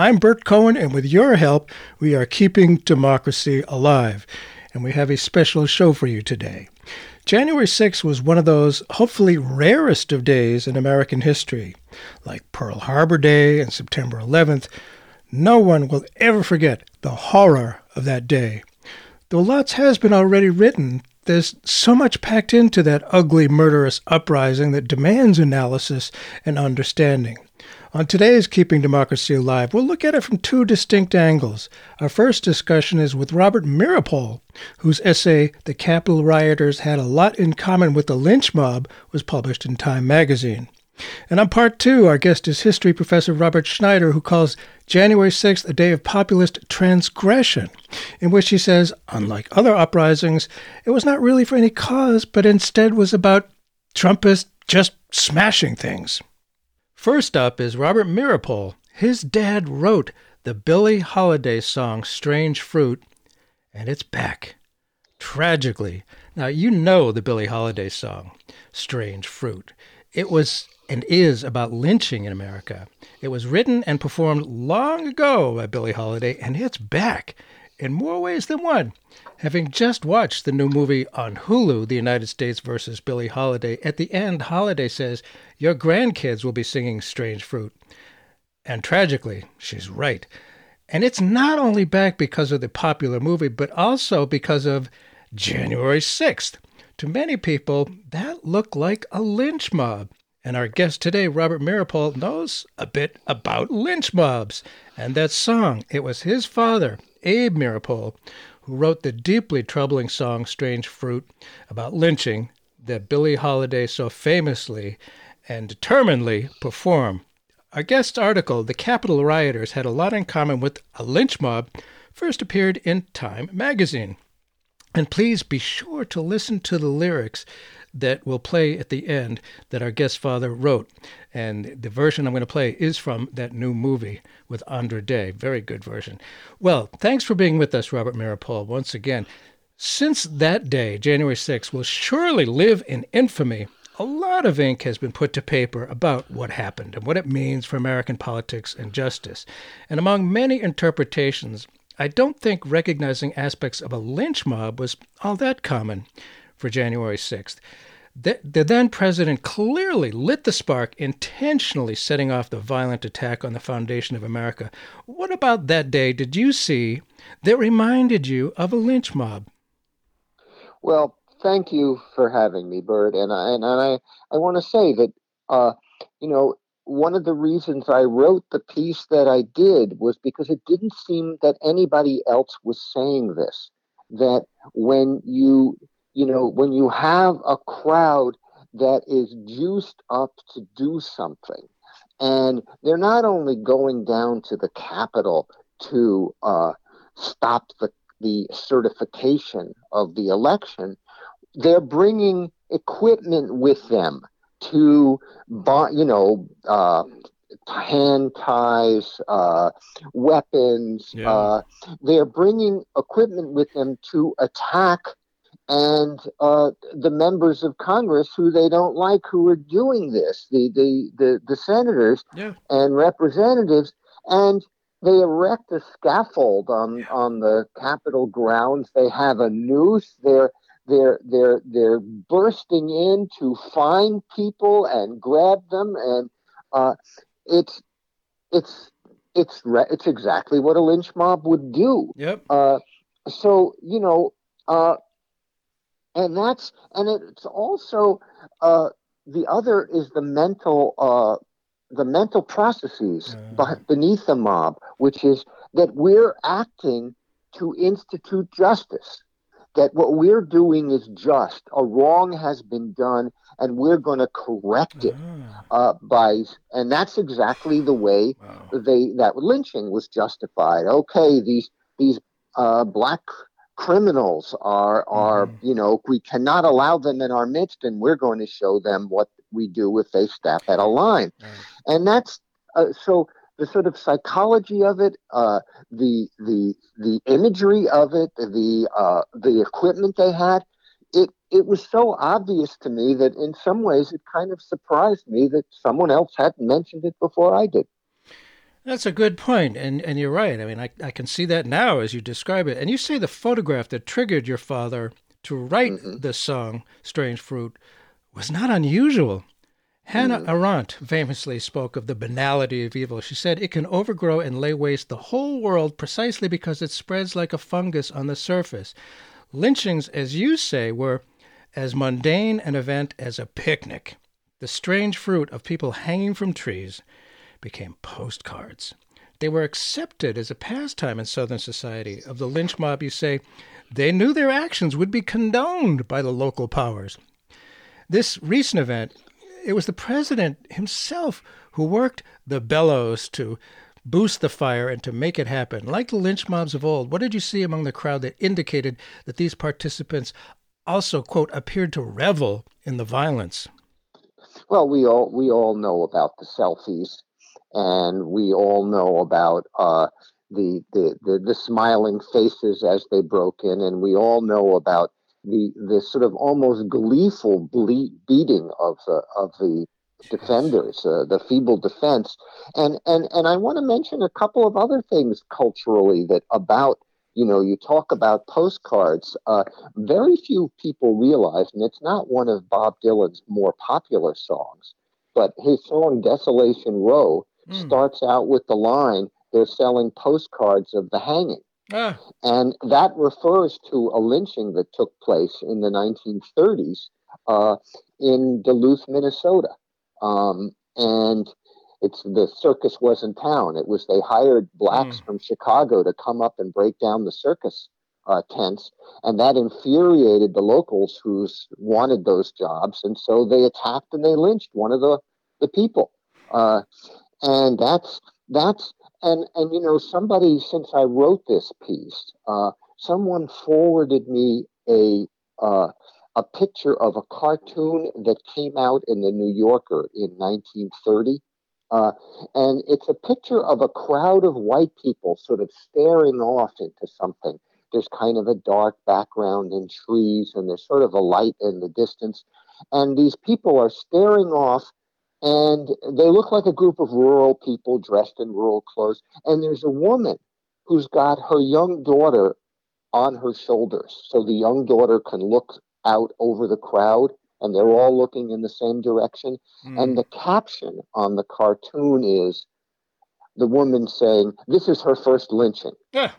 I'm Bert Cohen, and with your help, we are keeping democracy alive. And we have a special show for you today. January 6th was one of those hopefully rarest of days in American history. Like Pearl Harbor Day and September 11th, no one will ever forget the horror of that day. Though lots has been already written, there's so much packed into that ugly, murderous uprising that demands analysis and understanding. On today's Keeping Democracy Alive, we'll look at it from two distinct angles. Our first discussion is with Robert Meeropol, whose essay, The Capitol Rioters Had a Lot in Common with the Lynch Mob, was published in Time magazine. And on part two, our guest is history professor Robert Schneider, who calls January 6th a day of populist transgression, in which he says, unlike other uprisings, it was not really for any cause, but instead was about Trumpists just smashing things. First up is Robert Meeropol. His dad wrote the Billie Holiday song Strange Fruit, and it's back. Tragically. Now, you know the Billie Holiday song, Strange Fruit. It was and is about lynching in America. It was written and performed long ago by Billie Holiday, and it's back in more ways than one. Having just watched the new movie on Hulu, The United States versus Billie Holiday, at the end, Holiday says, Your grandkids will be singing Strange Fruit. And tragically, she's right. And it's not only back because of the popular movie, but also because of January 6th. To many people, that looked like a lynch mob. And our guest today, Robert Meeropol, knows a bit about lynch mobs and that song. It was his father, Abe Meeropol, who wrote the deeply troubling song Strange Fruit about lynching that Billie Holiday so famously and determinedly perform. Our guest's article, The Capitol Rioters Had a Lot in Common with a Lynch Mob, first appeared in Time magazine. And please be sure to listen to the lyrics that will play at the end that our guest father wrote. And the version I'm going to play is from that new movie with Andra Day. Very good version. Well, thanks for being with us, Robert Meeropol, once again. Since that day, January 6th, will surely live in infamy. A lot of ink has been put to paper about what happened and what it means for American politics and justice. And among many interpretations, I don't think recognizing aspects of a lynch mob was all that common for January 6th. The, the, then president clearly lit the spark, intentionally setting off the violent attack on the foundation of America. What about that day did you see that reminded you of a lynch mob? Well, thank you for having me, Bert. And I, and I, I want to say that, uh, you know, one of the reasons I wrote the piece that I did was because it didn't seem that anybody else was saying this. That when you you know, when you have a crowd that is juiced up to do something, and they're not only going down to the Capitol to uh, stop the, the certification of the election, they're bringing equipment with them to, buy, you know, uh, hand ties, uh, weapons. Yeah. Uh, they're bringing equipment with them to attack and uh, the members of Congress who they don't like who are doing this, the the the, the senators yeah. and representatives, and they erect a scaffold on yeah. on the Capitol grounds. They have a noose. They're they're they're they're bursting in to find people and grab them, and uh, it's it's it's it's exactly what a lynch mob would do. Yep. Uh, so you know. Uh, and that's and it's also uh, the other is the mental uh, the mental processes beneath the mob, which is that we're acting to institute justice. That what we're doing is just. A wrong has been done, and we're going to correct it uh, by. And that's exactly the way wow. they that lynching was justified. Okay, these these uh, black criminals are are mm. you know we cannot allow them in our midst and we're going to show them what we do if they step at a line mm. and that's uh, so the sort of psychology of it uh, the the the imagery of it the uh, the equipment they had it it was so obvious to me that in some ways it kind of surprised me that someone else hadn't mentioned it before I did That's a good point, and and you're right. I mean, I, I can see that now as you describe it. And you say the photograph that triggered your father to write mm-hmm. this song, "Strange Fruit," was not unusual. Hannah mm-hmm. Arendt famously spoke of the banality of evil. She said it can overgrow and lay waste the whole world precisely because it spreads like a fungus on the surface. Lynchings, as you say, were as mundane an event as a picnic. The strange fruit of people hanging from trees became postcards. They were accepted as a pastime in Southern society. Of the lynch mob, you say, they knew their actions would be condoned by the local powers. This recent event it was the president himself who worked the bellows to boost the fire and to make it happen. Like the lynch mobs of old, what did you see among the crowd that indicated that these participants also, quote, appeared to revel in the violence? Well, we all we all know about the selfies, and we all know about uh, the, the the the smiling faces as they broke in, and we all know about the the sort of almost gleeful ble- beating of the of the defenders, uh, the feeble defense, and and and I want to mention a couple of other things culturally that about you know you talk about postcards. Uh, very few people realize, and it's not one of Bob Dylan's more popular songs, but his song "Desolation Row" mm. starts out with the line, "They're selling postcards of the hanging." Ah. And that refers to a lynching that took place in the 1930s uh, in Duluth, Minnesota. Um, and it's the circus was in town. It was they hired blacks mm. from Chicago to come up and break down the circus uh, tents, and that infuriated the locals who wanted those jobs, and so they attacked and they lynched one of the the people. Uh, and that's that's and and you know somebody since I wrote this piece, uh, someone forwarded me a uh, a picture of a cartoon that came out in the New Yorker in 1930. Uh, and it's a picture of a crowd of white people sort of staring off into something. There's kind of a dark background and trees, and there's sort of a light in the distance. And these people are staring off and they look like a group of rural people dressed in rural clothes. And there's a woman who's got her young daughter on her shoulders. So the young daughter can look out over the crowd and they're all looking in the same direction. Mm. And the caption on the cartoon is the woman saying, This is her first lynching. Yeah.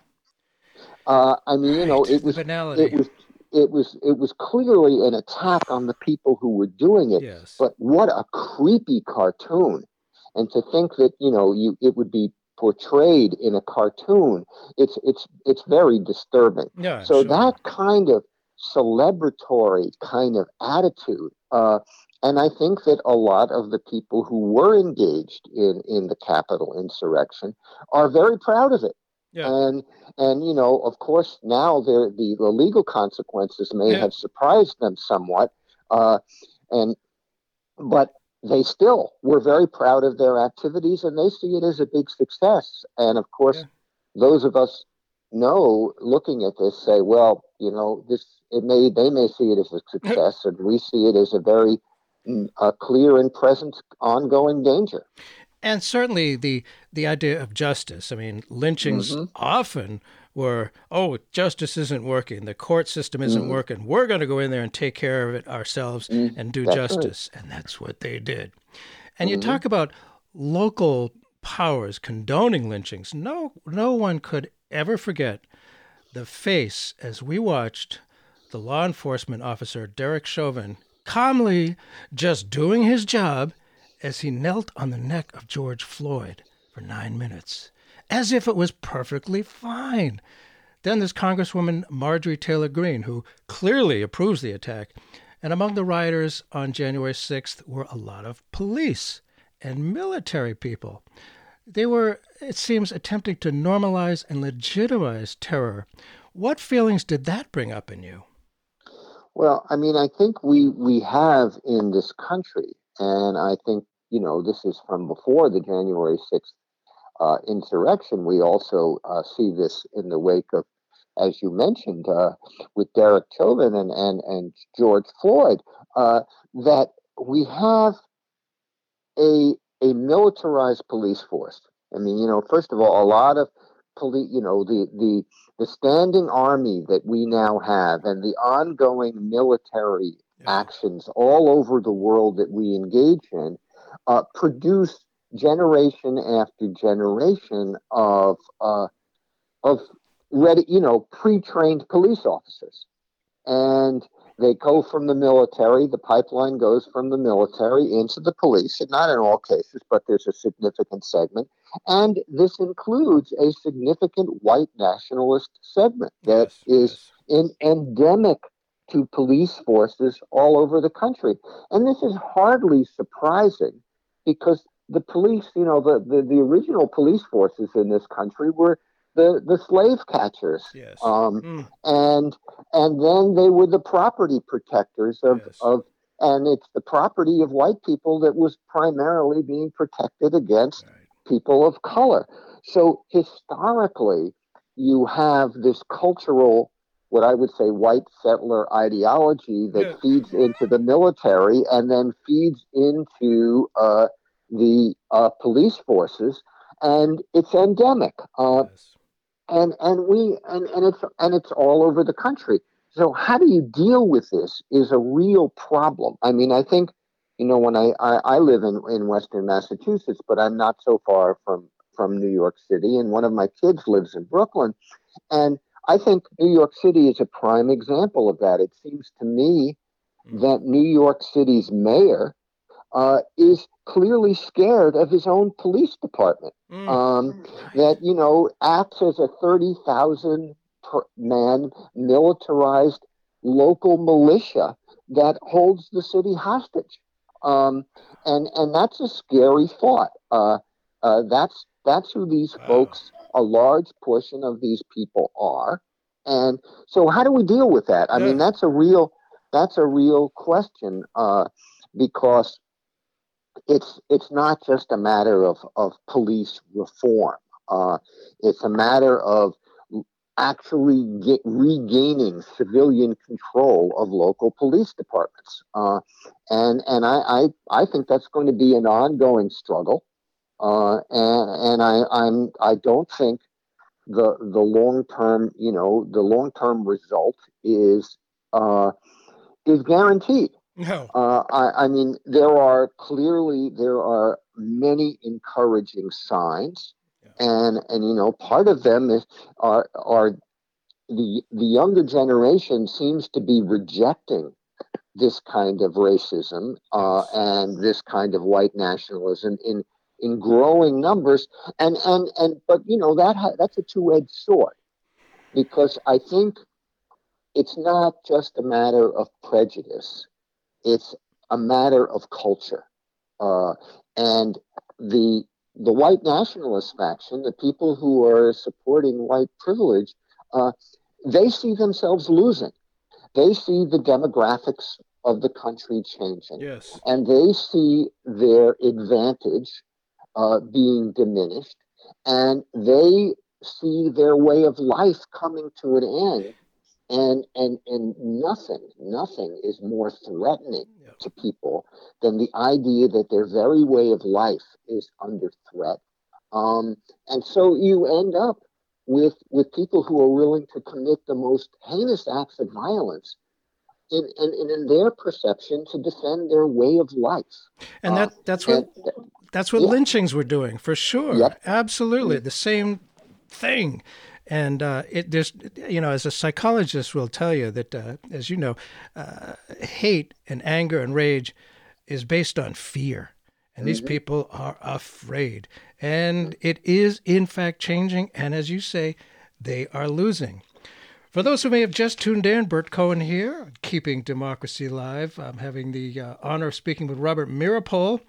Uh, I mean, you know, it was, it was it was it was clearly an attack on the people who were doing it. Yes. But what a creepy cartoon! And to think that you know you it would be portrayed in a cartoon, it's it's it's very disturbing. Yeah, so sure. that kind of celebratory kind of attitude. Uh, and I think that a lot of the people who were engaged in, in the Capitol insurrection are very proud of it. Yeah. And and you know, of course, now the the legal consequences may yeah. have surprised them somewhat, uh, and but they still were very proud of their activities, and they see it as a big success. And of course, yeah. those of us know looking at this say, well, you know, this it may they may see it as a success, and we see it as a very mm, a clear and present ongoing danger and certainly the the idea of justice. I mean, lynchings mm-hmm. often were, oh, justice isn't working, the court system isn't mm-hmm. working. We're going to go in there and take care of it ourselves mm-hmm. and do that's justice, right. and that's what they did. And you mm-hmm. talk about local powers condoning lynchings. No, no one could ever forget the face as we watched the law enforcement officer Derek Chauvin calmly just doing his job as he knelt on the neck of George Floyd for nine minutes, as if it was perfectly fine. Then there's Congresswoman Marjorie Taylor Greene, who clearly approves the attack. And among the rioters on January 6th were a lot of police and military people. They were, it seems, attempting to normalize and legitimize terror. What feelings did that bring up in you? Well, I mean, I think we we have in this country, and I think you know, this is from before the January 6th uh, insurrection. We also uh, see this in the wake of, as you mentioned, uh, with Derek Chauvin and, and, and George Floyd, uh, that we have a, a militarized police force I mean, you know, first of all, a lot of police, you know, the the the standing army that we now have and the ongoing military yeah. actions all over the world that we engage in uh, produce generation after generation of uh, of ready, you know, pre-trained police officers, and they go from the military. The pipeline goes from the military into the police, and not in all cases, but there's a significant segment. And this includes a significant white nationalist segment that yes, is yes. In, endemic to police forces all over the country. And this is hardly surprising because the police, you know, the, the, the original police forces in this country were the the slave catchers. Yes. Um, mm. And and then they were the property protectors of yes. of and it's the property of white people that was primarily being protected against right. people of color. So historically, you have this cultural, what I would say, white settler ideology that yeah. feeds into the military and then feeds into uh, the uh, police forces, and it's endemic. Uh, yes and and we and, and it's and it's all over the country. So how do you deal with this is a real problem. I mean, I think you know when I I, I live in in Western Massachusetts, but I'm not so far from from New York City, and one of my kids lives in Brooklyn, and I think New York City is a prime example of that. It seems to me mm. that New York City's mayor uh, is clearly scared of his own police department. Mm. Um, that you know acts as a thirty thousand man militarized local militia that holds the city hostage, um, and and that's a scary thought. Uh, uh, that's that's who these wow. folks, a large portion of these people are, and so how do we deal with that? I yeah. mean, that's a real that's a real question uh, because it's it's not just a matter of, of police reform. Uh, it's a matter of actually get, regaining civilian control of local police departments. Uh, and and I, I, I think that's going to be an ongoing struggle. Uh, and and I I'm I don't think the the long term you know the long term result is uh, is guaranteed. No. Uh, I, I, mean, there are clearly there are many encouraging signs, yeah. and and you know, part of them is are are the the younger generation seems to be rejecting this kind of racism uh, and this kind of white nationalism in in growing numbers, and and and but you know that that's a two edged sword because I think it's not just a matter of prejudice it's a matter of culture. Uh, and the the white nationalist faction, the people who are supporting white privilege, uh, they see themselves losing. They see the demographics of the country changing. Yes. And they see their advantage uh, being diminished. And they see their way of life coming to an end and and and nothing nothing is more threatening to people than the idea that their very way of life is under threat um, and so you end up with with people who are willing to commit the most heinous acts of violence in, in, in their perception to defend their way of life. And that uh, that's what and, that's what yeah. lynchings were doing for sure. Yep. absolutely. Mm-hmm. the same thing. And uh, it there's you know as a psychologist will tell you that uh, as you know uh, hate and anger and rage is based on fear. And these mm-hmm. people are afraid. And it is in fact changing. And as you say they are losing for those who may have just tuned in, Bert Cohen here, Keeping Democracy Alive. I'm having the uh, honor of speaking with Robert Meeropol,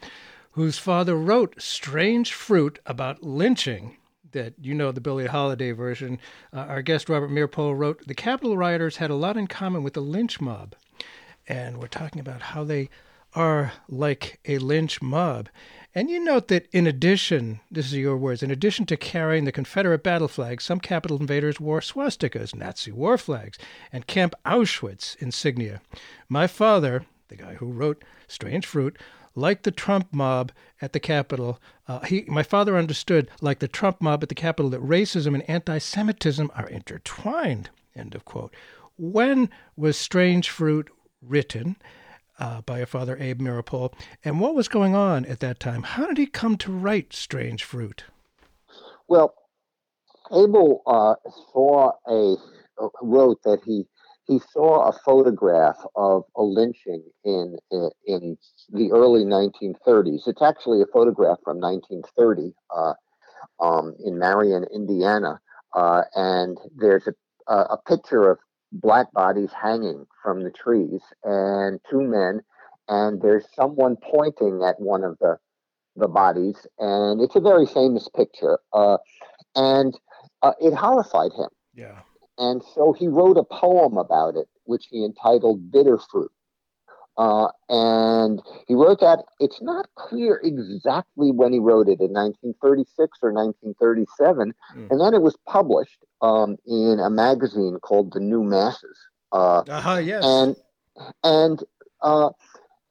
whose father wrote Strange Fruit about lynching that you know the Billie Holiday version. Uh, our guest Robert Meeropol wrote, "The Capitol rioters had a lot in common with the lynch mob," and we're talking about how they are like a lynch mob. And you note that in addition, this is your words, in addition to carrying the Confederate battle flag, some Capitol invaders wore swastikas, Nazi war flags, and Camp Auschwitz insignia. My father, the guy who wrote Strange Fruit, like the Trump mob at the Capitol, uh, he, my father understood, like the Trump mob at the Capitol, that racism and anti Semitism are intertwined. End of quote. When was Strange Fruit written? Uh, by father, Abe Meeropol. and what was going on at that time? How did he come to write Strange Fruit? Well, Abel uh, saw a uh, wrote that he he saw a photograph of a lynching in, in, in the early 1930s. It's actually a photograph from 1930 uh, um, in Marion, Indiana, uh, and there's a, a picture of black bodies hanging from the trees and two men, and there's someone pointing at one of the the bodies, and it's a very famous picture, uh, and uh, it horrified him. Yeah. And so he wrote a poem about it, which he entitled Bitter Fruit. Uh, and he wrote that. It's not clear exactly when he wrote it, in 1936 or 1937. Mm. And then it was published um, in a magazine called The New Masses. Uh huh, yes. And, and uh,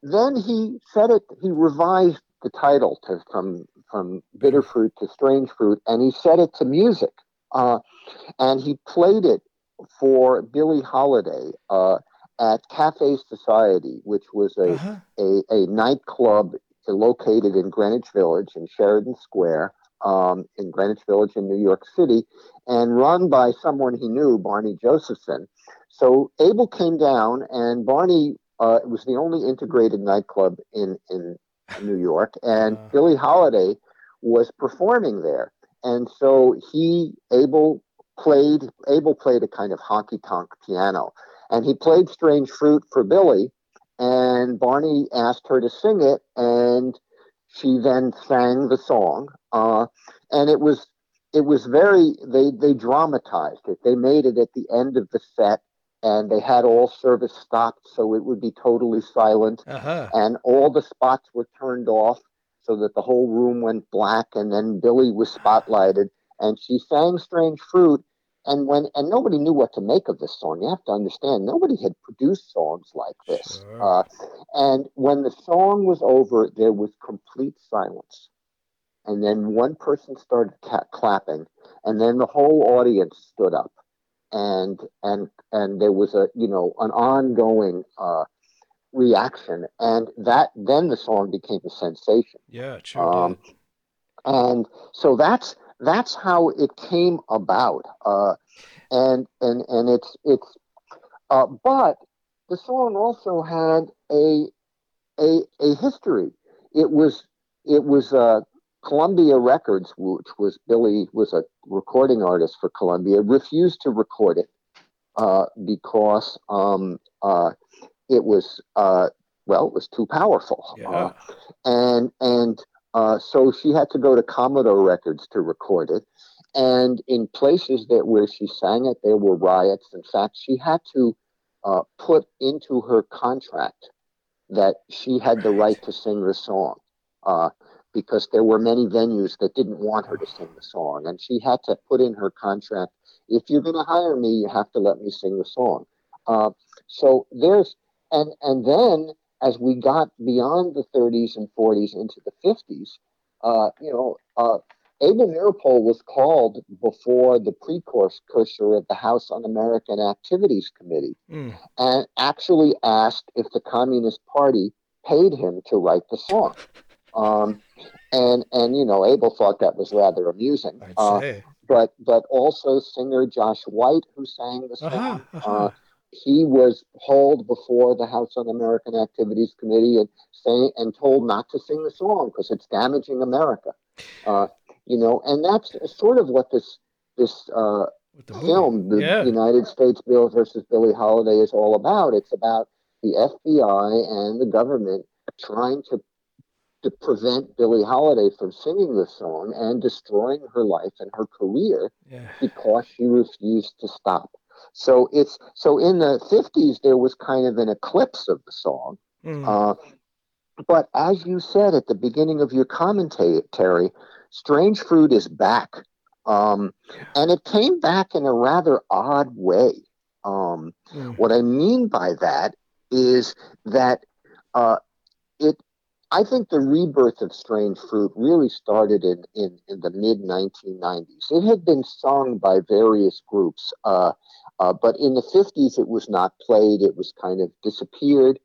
then he said it, he revised the title to, from, from Bitter Fruit to Strange Fruit, and he set it to music. Uh, and he played it for Billie Holiday uh, at Cafe Society, which was a, uh-huh. a, a, nightclub located in Greenwich Village in Sheridan Square um, in Greenwich Village in New York City, and run by someone he knew, Barney Josephson. So Abel came down, and Barney uh, was the only integrated nightclub in, in New York, and uh. Billie Holiday was performing there. And so he, Abel, played, Abel played a kind of honky tonk piano. And he played Strange Fruit for Billie, And Barney asked her to sing it. And she then sang the song. Uh, and it was it was very they they dramatized it they made it at the end of the set and they had all service stopped so it would be totally silent uh-huh. and all the spots were turned off so that the whole room went black and then Billie was spotlighted and she sang Strange Fruit and when and nobody knew what to make of this song. You have to understand nobody had produced songs like this. Sure. Uh, and when the song was over, there was complete silence. And then one person started ca- clapping, and then the whole audience stood up, and and and there was a you know an ongoing uh, reaction, and that then the song became a sensation. Yeah, sure. Um, and so that's that's how it came about, uh, and and and it's it's, uh, but the song also had a a a history. It was it was uh, Columbia Records, which was Billie was a recording artist for Columbia, refused to record it uh, because um, uh, it was uh, well, it was too powerful. Yeah. Uh, and and uh, so she had to go to Commodore Records to record it. And in places that where she sang it, there were riots. In fact, she had to uh, put into her contract that she had the right to sing the song uh, because there were many venues that didn't want her to sing the song. And she had to put in her contract if you're going to hire me, you have to let me sing the song. Uh, so there's and and then as we got beyond the 30s and 40s into the 50s, uh, you know, uh, Abel Meeropol was called before the precursor of the House Un-American Activities Committee mm. and actually asked if the Communist Party paid him to write the song. Um, and, and, you know, Abel thought that was rather amusing. Uh, but, but also singer Josh White, who sang the uh-huh, song, uh-huh, uh-huh he was hauled before the House Un-American Activities Committee and saying and told not to sing the song because it's damaging America. Uh, you know, and that's sort of what this this uh, the film, the yeah. United States Bill versus Billie Holiday, is all about. It's about the FBI and the government trying to to prevent Billie Holiday from singing the song and destroying her life and her career yeah. because she refused to stop. So it's so in the 50s there was kind of an eclipse of the song. Mm. Uh, but as you said at the beginning of your commentary, Strange Fruit is back. Um, and it came back in a rather odd way. Um, mm. What I mean by that is that uh, it I think the rebirth of Strange Fruit really started in, in, in the mid 1990s. It had been sung by various groups, uh, uh, but in the 50s it was not played, it was kind of disappeared.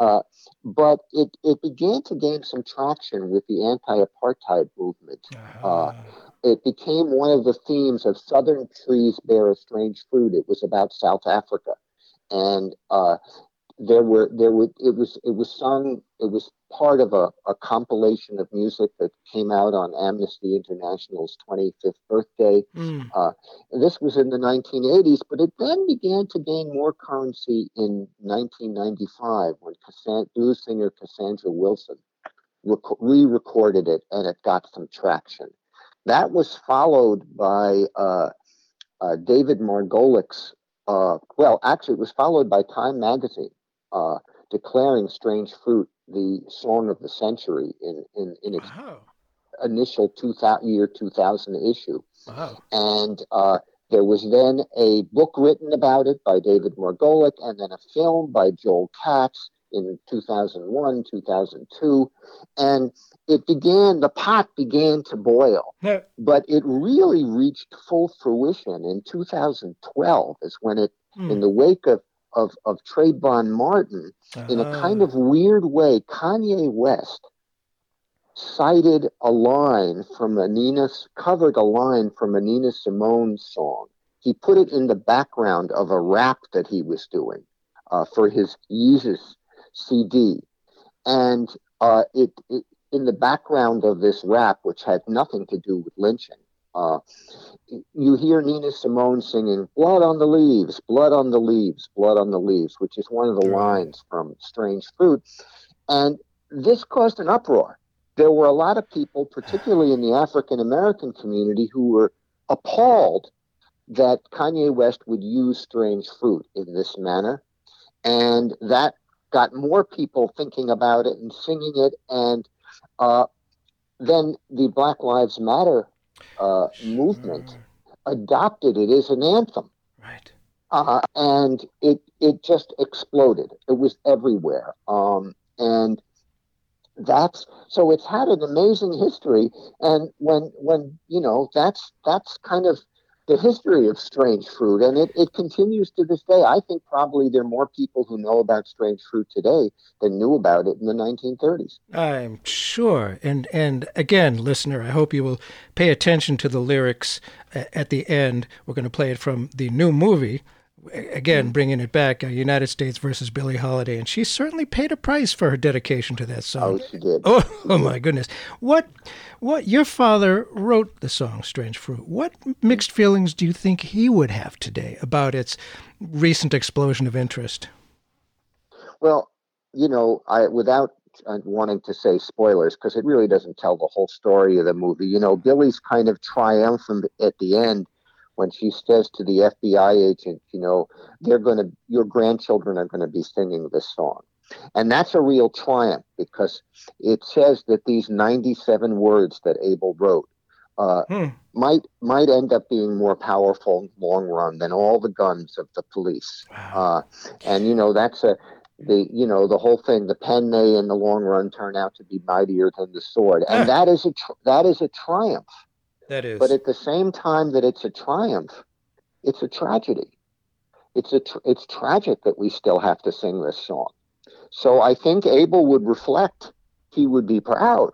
Uh, but it, it began to gain some traction with the anti apartheid movement. Uh, it became one of the themes of Southern Trees Bear a Strange Fruit. It was about South Africa. And uh, there were there were it was it was sung it was part of a, a compilation of music that came out on Amnesty International's 25th birthday. Mm. Uh, this was in the 1980s, but it then began to gain more currency in 1995 when Cassandra, blues singer Cassandra Wilson re-recorded it and it got some traction. That was followed by uh, uh, David Margolick's. Uh, well, actually, it was followed by Time Magazine uh, declaring Strange Fruit the song of the century in, in, in its wow. initial 2000, year 2000 issue. Wow. And uh, there was then a book written about it by David Margolick, and then a film by Joel Katz in 2001, 2002. And it began, the pot began to boil, yeah. but it really reached full fruition in 2012, is when it, mm. in the wake of of, of Trayvon Martin, uh-huh. in a kind of weird way, Kanye West cited a line from a Nina, covered a line from Anina Simone's song. He put it in the background of a rap that he was doing uh, for his Yeezus CD. And uh, it, it, in the background of this rap, which had nothing to do with lynching, uh, you hear Nina Simone singing "Blood on the Leaves, Blood on the Leaves, Blood on the Leaves," which is one of the lines from Strange Fruit, and this caused an uproar. There were a lot of people, particularly in the African American community, who were appalled that Kanye West would use Strange Fruit in this manner, and that got more people thinking about it and singing it, and uh, then the Black Lives Matter uh, sure. movement adopted it as an anthem. Right. Uh, and it it just exploded. It was everywhere. Um, and that's so it's had an amazing history. And when when you know that's that's kind of the history of strange fruit, and it, it continues to this day. I think probably there are more people who know about strange fruit today than knew about it in the 1930s. I'm sure. And and again, listener, I hope you will pay attention to the lyrics uh, at the end. We're going to play it from the new movie again bringing it back, uh, United States versus Billie Holiday, and she certainly paid a price for her dedication to that song. Oh, she did. Oh, she oh my goodness! What, what? Your father wrote the song "Strange Fruit." What mixed feelings do you think he would have today about its recent explosion of interest? Well, you know, I without uh, wanting to say spoilers because it really doesn't tell the whole story of the movie. You know, Billie's kind of triumphant at the end when she says to the FBI agent, you know, they're going to, your grandchildren are going to be singing this song. And that's a real triumph because it says that these 97 words that Abel wrote uh, hmm. might might end up being more powerful in the long run than all the guns of the police. Wow. Uh, and you know that's a the you know the whole thing. The pen may in the long run turn out to be mightier than the sword, and ah. that is a tr- that is a triumph. That is. But at the same time that it's a triumph, it's a tragedy. It's a tr- it's tragic that we still have to sing this song. So I think Abel would reflect. He would be proud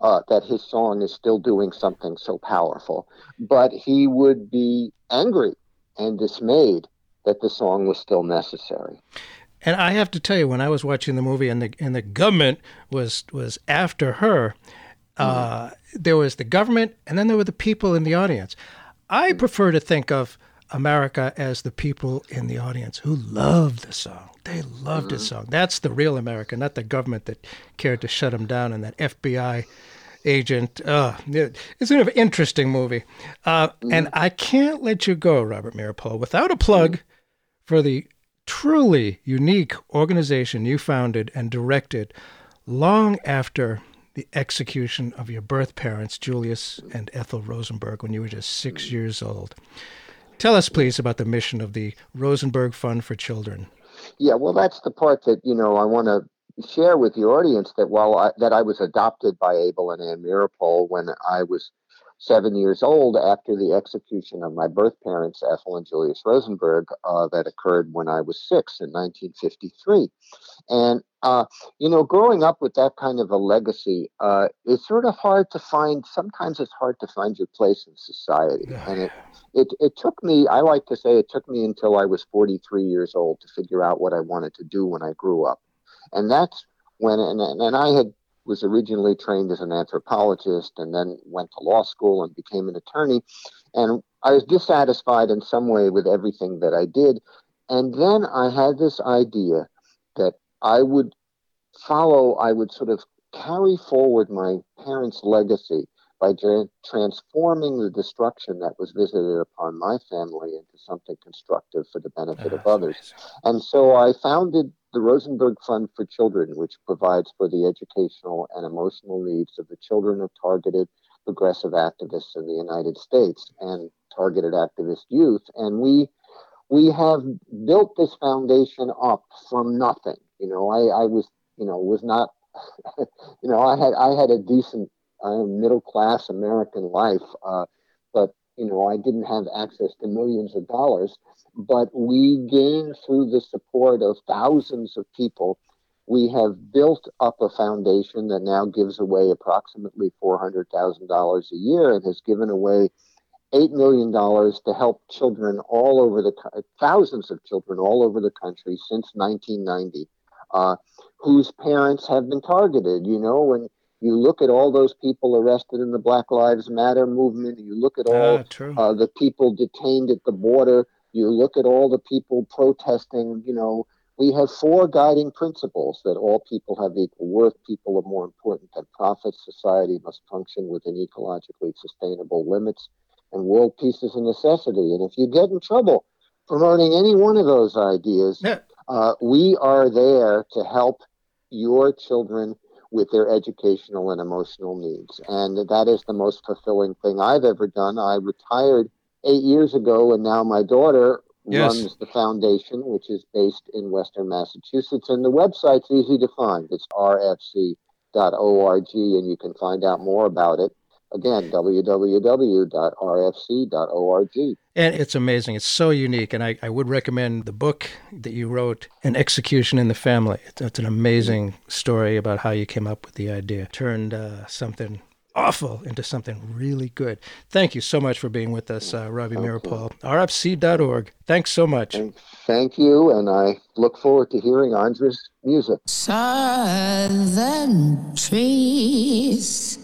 uh, that his song is still doing something so powerful, but he would be angry and dismayed that the song was still necessary. And I have to tell you, when I was watching the movie and the and the government was was after her, uh, there was the government, and then there were the people in the audience. I prefer to think of America as the people in the audience who loved the song. They loved mm-hmm. the song. That's the real America, not the government that cared to shut them down and that FBI agent. Uh, it's an interesting movie. Uh, mm-hmm. And I can't let you go, Robert Meeropol, without a plug mm-hmm. for the truly unique organization you founded and directed long after the execution of your birth parents, Julius and Ethel Rosenberg, when you were just six mm. years old. Tell us, please, about the mission of the Rosenberg Fund for Children. Yeah, well, that's the part that, you know, I want to share with the audience that while I, that I was adopted by Abel and Ann Meeropol when I was seven years old after the execution of my birth parents, Ethel and Julius Rosenberg, uh, that occurred when I was six in 1953. And, uh, you know, growing up with that kind of a legacy, uh, it's sort of hard to find, sometimes it's hard to find your place in society. And it, it, it took me, I like to say, it took me until I was 43 years old to figure out what I wanted to do when I grew up. And that's when, and, and I had was originally trained as an anthropologist and then went to law school and became an attorney. And I was dissatisfied in some way with everything that I did. And then I had this idea that I would follow, I would sort of carry forward my parents' legacy by tra- transforming the destruction that was visited upon my family into something constructive for the benefit of ah, others. Amazing. And so I founded the Rosenberg Fund for Children, which provides for the educational and emotional needs of the children of targeted progressive activists in the United States and targeted activist youth. And we we have built this foundation up from nothing. You know, I, I was, you know, was not, you know, I had I had a decent middle class American life, uh, but you know, I didn't have access to millions of dollars but we gained through the support of thousands of people. We have built up a foundation that now gives away approximately $400,000 a year and has given away $8 million to help children all over the thousands of children all over the country since 1990 uh, whose parents have been targeted. You know, when you look at all those people arrested in the Black Lives Matter movement, you look at all ah, uh, the people detained at the border, you look at all the people protesting, you know, we have four guiding principles that all people have equal worth, people are more important than profits, society must function within ecologically sustainable limits, and world peace is a necessity. And if you get in trouble promoting any one of those ideas, yeah. uh, we are there to help your children with their educational and emotional needs. And that is the most fulfilling thing I've ever done. I retired eight years ago, and now my daughter yes. runs the foundation, which is based in Western Massachusetts. And the website's easy to find. It's rfc.org, and you can find out more about it. Again, www.rfc.org. And it's amazing. It's so unique. And I, I would recommend the book that you wrote, An Execution in the Family. It's, it's an amazing story about how you came up with the idea. Turned uh, something awful into something really good. Thank you so much for being with us, uh, Robbie okay. Meeropol. RFC.org. Thanks so much. And Thank you, and I look forward to hearing Andra's music. Southern trees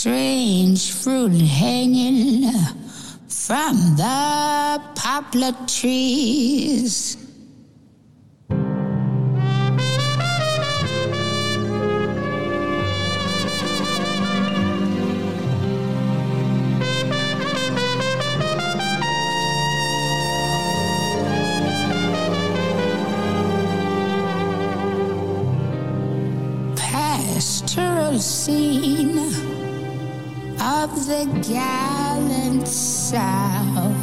Strange fruit hanging from the poplar trees. scene of the gallant South.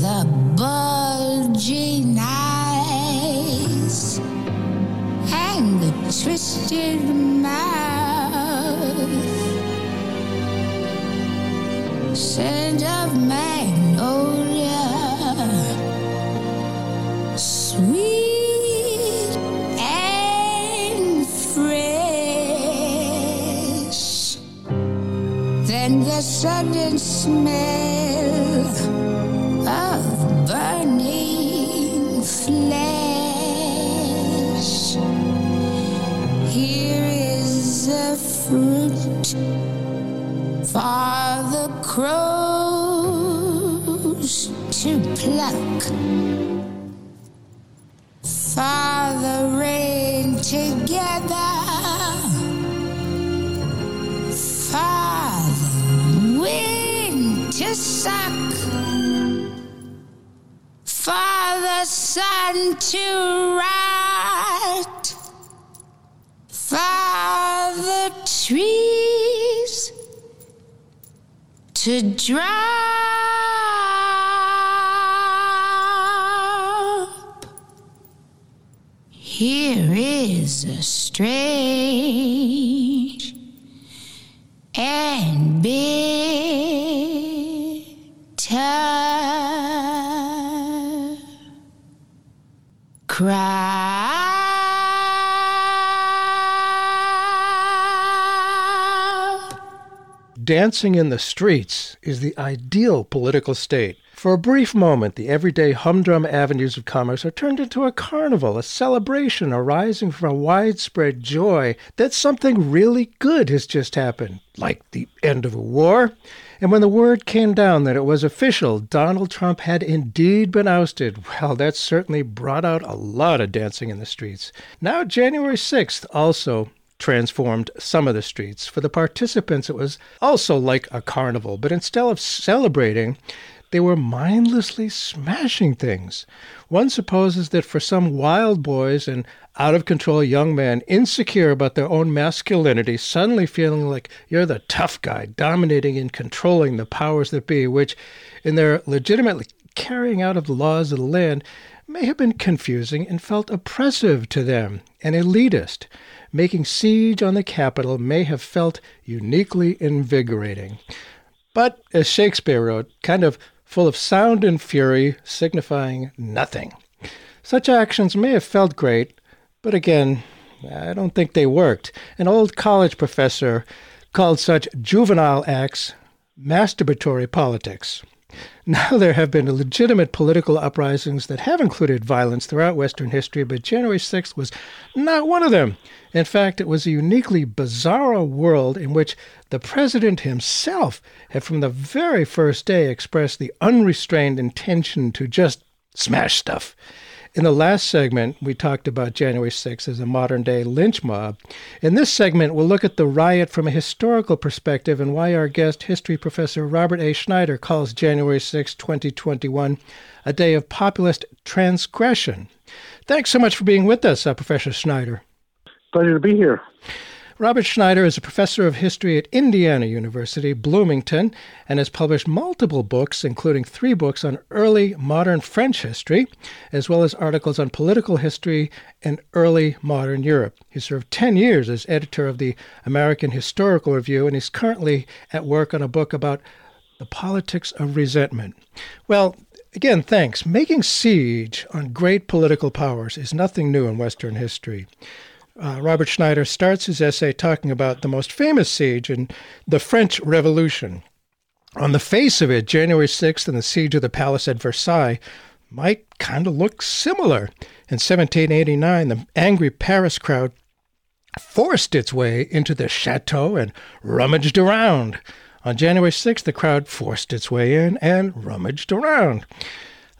The bulging eyes and the twisted mouth. Scent of magnolia. Sudden smell of burning flesh. Here is a fruit for the crows to pluck. Father rain together. Sun to rot. Father trees to drop. Here is a strange and bitter cry. Dancing in the streets is the ideal political state. For a brief moment, the everyday humdrum avenues of commerce are turned into a carnival, a celebration arising from a widespread joy that something really good has just happened, like the end of a war. And when the word came down that it was official, Donald Trump had indeed been ousted, well, that certainly brought out a lot of dancing in the streets. Now, January 6th also transformed some of the streets. For the participants, it was also like a carnival, but instead of celebrating, they were mindlessly smashing things. One supposes that for some wild boys and out of control young men, insecure about their own masculinity, suddenly feeling like you're the tough guy, dominating and controlling the powers that be, which, in their legitimately carrying out of the laws of the land, may have been confusing and felt oppressive to them and elitist. Making siege on the capital may have felt uniquely invigorating. But, as Shakespeare wrote, kind of full of sound and fury, signifying nothing. Such actions may have felt great, but again, I don't think they worked. An old college professor called such juvenile acts masturbatory politics. Now, there have been legitimate political uprisings that have included violence throughout Western history, but January 6th was not one of them. In fact, it was a uniquely bizarre world in which the president himself had from the very first day expressed the unrestrained intention to just smash stuff. In the last segment, we talked about January 6th as a modern day lynch mob. In this segment, we'll look at the riot from a historical perspective and why our guest, history professor Robert A. Schneider, calls January 6, 2021, a day of populist transgression. Thanks so much for being with us, uh, Professor Schneider. Pleasure to be here. Robert Schneider is a professor of history at Indiana University, Bloomington, and has published multiple books, including three books on early modern French history, as well as articles on political history and early modern Europe. He served 10 years as editor of the American Historical Review, and he's currently at work on a book about the politics of resentment. Well, again, thanks. Making siege on great political powers is nothing new in Western history. Uh, Robert Schneider starts his essay talking about the most famous siege in the French Revolution. On the face of it, January 6th and the siege of the palace at Versailles might kind of look similar. In 1789, the angry Paris crowd forced its way into the chateau and rummaged around. On January 6th, the crowd forced its way in and rummaged around.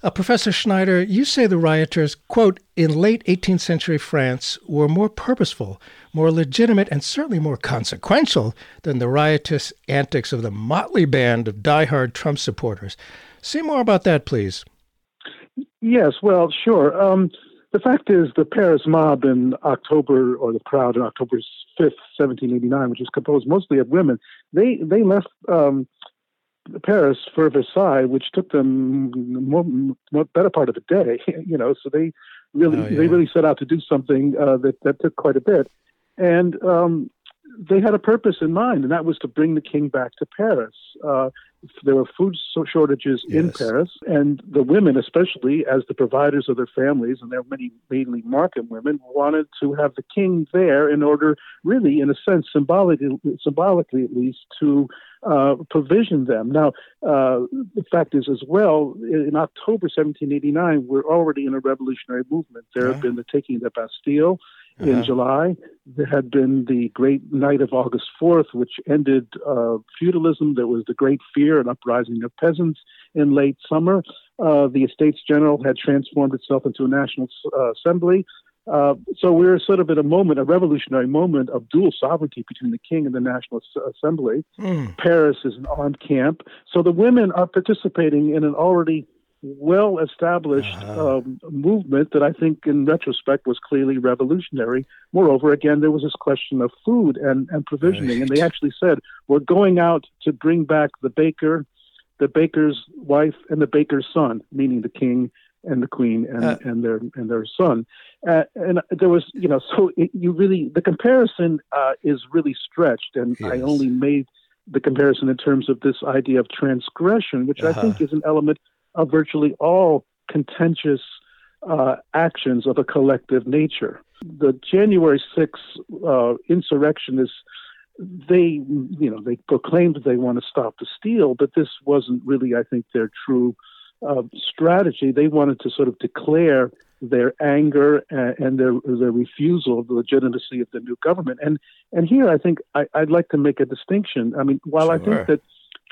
Uh, Professor Schneider, you say the rioters, quote, in late 18th century France were more purposeful, more legitimate, and certainly more consequential than the riotous antics of the motley band of die-hard Trump supporters. Say more about that, please. Yes, well, sure. Um, the fact is, the Paris mob in October, or the crowd in October 5th, 1789, which was composed mostly of women, they, they left um, Paris for Versailles, which took them more, more, better part of a day. You know, so they really oh, yeah. they really set out to do something uh, that that took quite a bit, and um, they had a purpose in mind, and that was to bring the king back to Paris. Uh, there were food shortages yes. in Paris, and the women, especially as the providers of their families, and there were many mainly market women, wanted to have the king there in order, really, in a sense, symbolically, symbolically at least, to uh, provision them. Now, uh, the fact is, as well, in October 1789, we're already in a revolutionary movement. There yeah. have been the taking of the Bastille uh-huh. in July. There had been the great night of August 4th, which ended uh, feudalism. There was the Great Fear, an uprising of peasants in late summer. Uh, the Estates General had transformed itself into a national uh, assembly. Uh, so we're sort of at a moment, a revolutionary moment of dual sovereignty between the king and the National Assembly. Mm. Paris is an armed camp. So the women are participating in an already well established uh-huh. um, movement that I think, in retrospect, was clearly revolutionary. Moreover, again, there was this question of food and, and provisioning, right. and they actually said, We're going out to bring back the baker, the baker's wife, and the baker's son, meaning the king and the queen and, uh, and their and their son. Uh, and there was, you know, so it, you really, the comparison uh, is really stretched, and yes. I only made the comparison in terms of this idea of transgression, which uh-huh. I think is an element of virtually all contentious uh, actions of a collective nature. The January 6th uh, insurrectionists, they, you know, they proclaimed that they want to stop the steal, but this wasn't really, I think, their true uh, strategy. They wanted to sort of declare their anger and, and their their refusal of the legitimacy of the new government. And and here, I think I, would like to make a distinction. I mean, while sure. I think that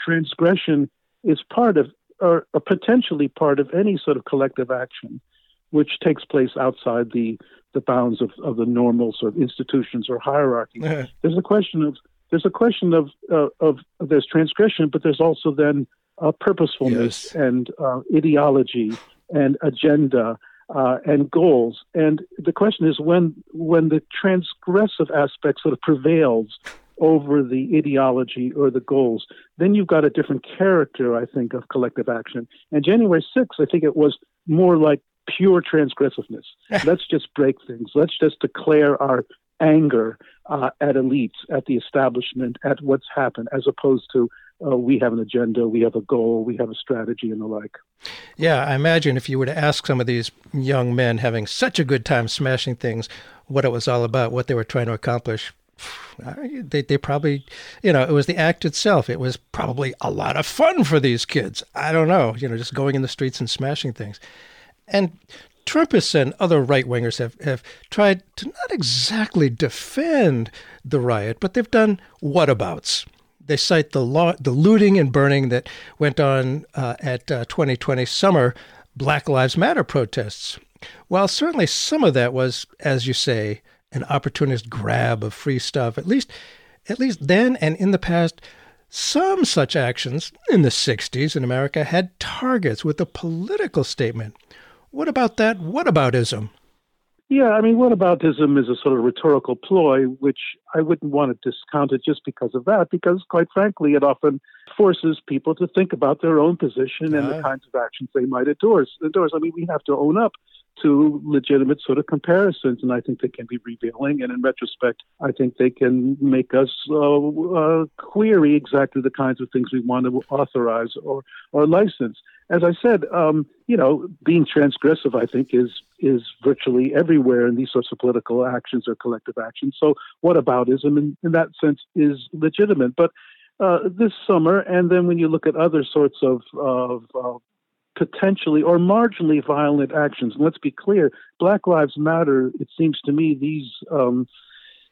transgression is part of are, potentially part of any sort of collective action which takes place outside the, the bounds of, of the normal sort of institutions or hierarchy. there's a question of there's a question of, uh, of there's transgression, but there's also then uh, purposefulness yes. and uh, ideology and agenda uh, and goals. And the question is when when the transgressive aspect sort of prevails over the ideology or the goals, then you've got a different character, I think, of collective action. And January 6th, I think it was more like pure transgressiveness. Let's just break things. Let's just declare our anger uh, at elites, at the establishment, at what's happened, as opposed to uh, we have an agenda, we have a goal, we have a strategy, and the like. Yeah, I imagine if you were to ask some of these young men having such a good time smashing things, what it was all about, what they were trying to accomplish, they, they probably, you know, it was the act itself. It was probably a lot of fun for these kids. I don't know, you know, just going in the streets and smashing things. And Trumpists and other right wingers have, have tried to not exactly defend the riot, but they've done whatabouts. They cite the law, the looting and burning that went on uh, at uh, 2020 summer Black Lives Matter protests. While certainly some of that was, as you say, an opportunist grab of free stuff. At least, at least then and in the past, some such actions in the 60s in America had targets with a political statement. What about that whataboutism? Yeah, I mean, whataboutism is a sort of rhetorical ploy, which I wouldn't want to discount it just because of that, because quite frankly, it often forces people to think about their own position and the kinds of actions they might endorse. endorse. I mean, we have to own up to legitimate sort of comparisons, and I think they can be revealing. And in retrospect, I think they can make us uh, uh, query exactly the kinds of things we want to authorize or or license. As I said, um, you know, being transgressive, I think, is is virtually everywhere in these sorts of political actions or collective actions. So, what whataboutism, in, in that sense, is legitimate. But uh, this summer, and then when you look at other sorts of, of, of potentially or marginally violent actions. And let's be clear, Black Lives Matter, it seems to me, these, um,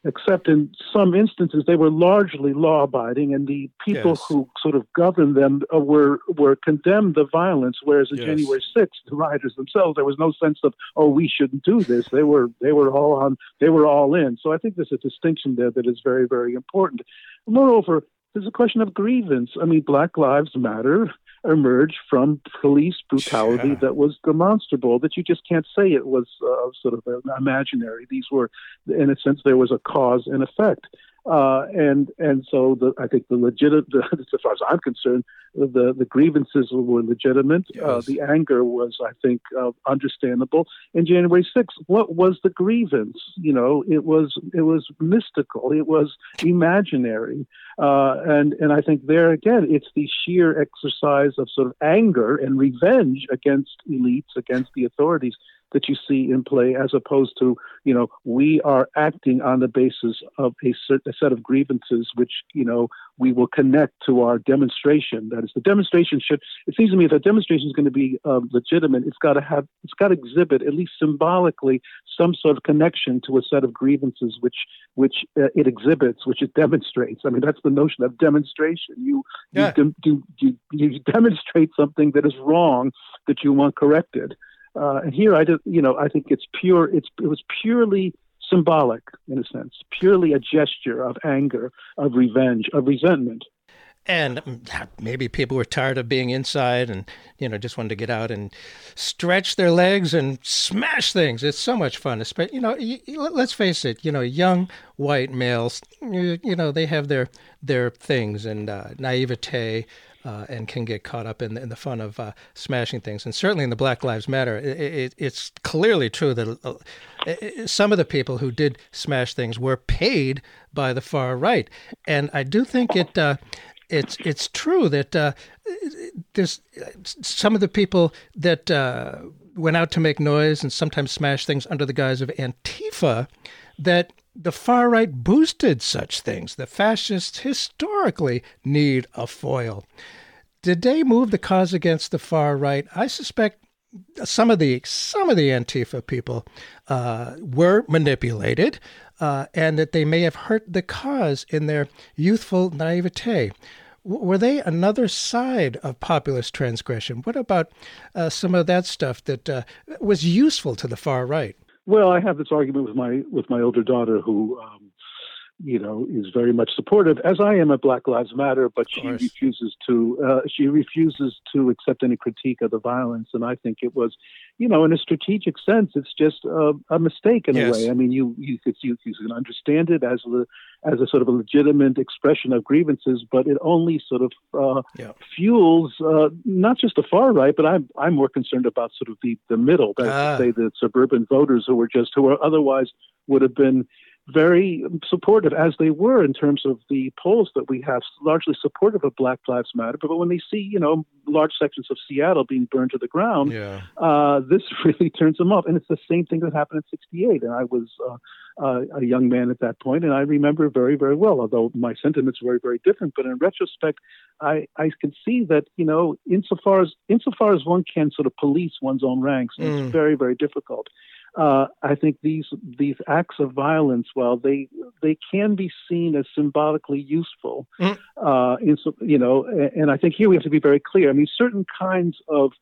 except in some instances, they were largely law abiding, and the people yes. who sort of governed them uh, were, were condemned the violence, whereas on yes. January 6th, the rioters themselves, there was no sense of, oh, we shouldn't do this. They were, they were all on, they were all in. So I think there's a distinction there that is very, very important. Moreover, there's a question of grievance. I mean, Black Lives Matter emerged from police brutality that was demonstrable, that you just can't say it was uh, sort of imaginary. These were, in a sense, there was a cause and effect. Uh, and and so the, I think the legitimate, as far as I'm concerned, the the grievances were legitimate. Uh, yes. Uh, the anger was, I think, uh, understandable. In January 6th, what was the grievance? You know, it was it was mystical. It was imaginary. Uh, and and I think there again, it's the sheer exercise of sort of anger and revenge against elites, against the authorities that you see in play, as opposed to, you know, we are acting on the basis of a, certain, a set of grievances which, you know, we will connect to our demonstration. That is, the demonstration should. It seems to me if a demonstration is going to be um, legitimate, it's got to have, it's got to exhibit at least symbolically some sort of connection to a set of grievances which which uh, it exhibits, which it demonstrates. I mean, that's the notion of demonstration. You yeah. you, you, you you demonstrate something that is wrong that you want corrected. Uh, and here, I did, you know, I think it's pure. It's it was purely symbolic in a sense, purely a gesture of anger, of revenge, of resentment. And maybe people were tired of being inside and, you know, just wanted to get out and stretch their legs and smash things. It's so much fun. You know, let's face it, you know, young white males, you know, they have their their things and uh, naivete uh, and can get caught up in, in the fun of uh, smashing things. And certainly in the Black Lives Matter, it, it, it's clearly true that uh, some of the people who did smash things were paid by the far right. And I do think it. Uh, it's it's true that uh, there's some of the people that uh, went out to make noise and sometimes smash things under the guise of Antifa that the far right boosted such things. The fascists historically need a foil. Did they move the cause against the far right? I suspect some of the some of the Antifa people uh, were manipulated, uh, and that they may have hurt the cause in their youthful naivete. Were they another side of populist transgression? What about uh, some of that stuff that uh, was useful to the far right? Well, I have this argument with my with my older daughter, who um, you know is very much supportive, as I am at Black Lives Matter, but she refuses to uh, she refuses to accept any critique of the violence, and I think it was, you know, in a strategic sense, it's just a, a mistake in yes. a way. I mean, you you could you, you can understand it as a as a sort of a legitimate expression of grievances, but it only sort of uh, yeah. fuels uh, not just the far right, but I'm I'm more concerned about sort of the the middle, that ah. say the suburban voters who were just who are otherwise would have been very supportive, as they were in terms of the polls that we have, largely supportive of Black Lives Matter. But when they see, you know, large sections of Seattle being burned to the ground, yeah. uh, this really turns them off. And it's the same thing that happened in '68. And I was uh, uh, a young man at that point, and I remember very, very well. Although my sentiments were very, very different, but in retrospect, I, I can see that you know, insofar as insofar as one can sort of police one's own ranks, mm. it's very, very difficult uh, I think these these acts of violence, while they they can be seen as symbolically useful, mm. uh, in, you know, and, and I think here we have to be very clear. I mean, certain kinds of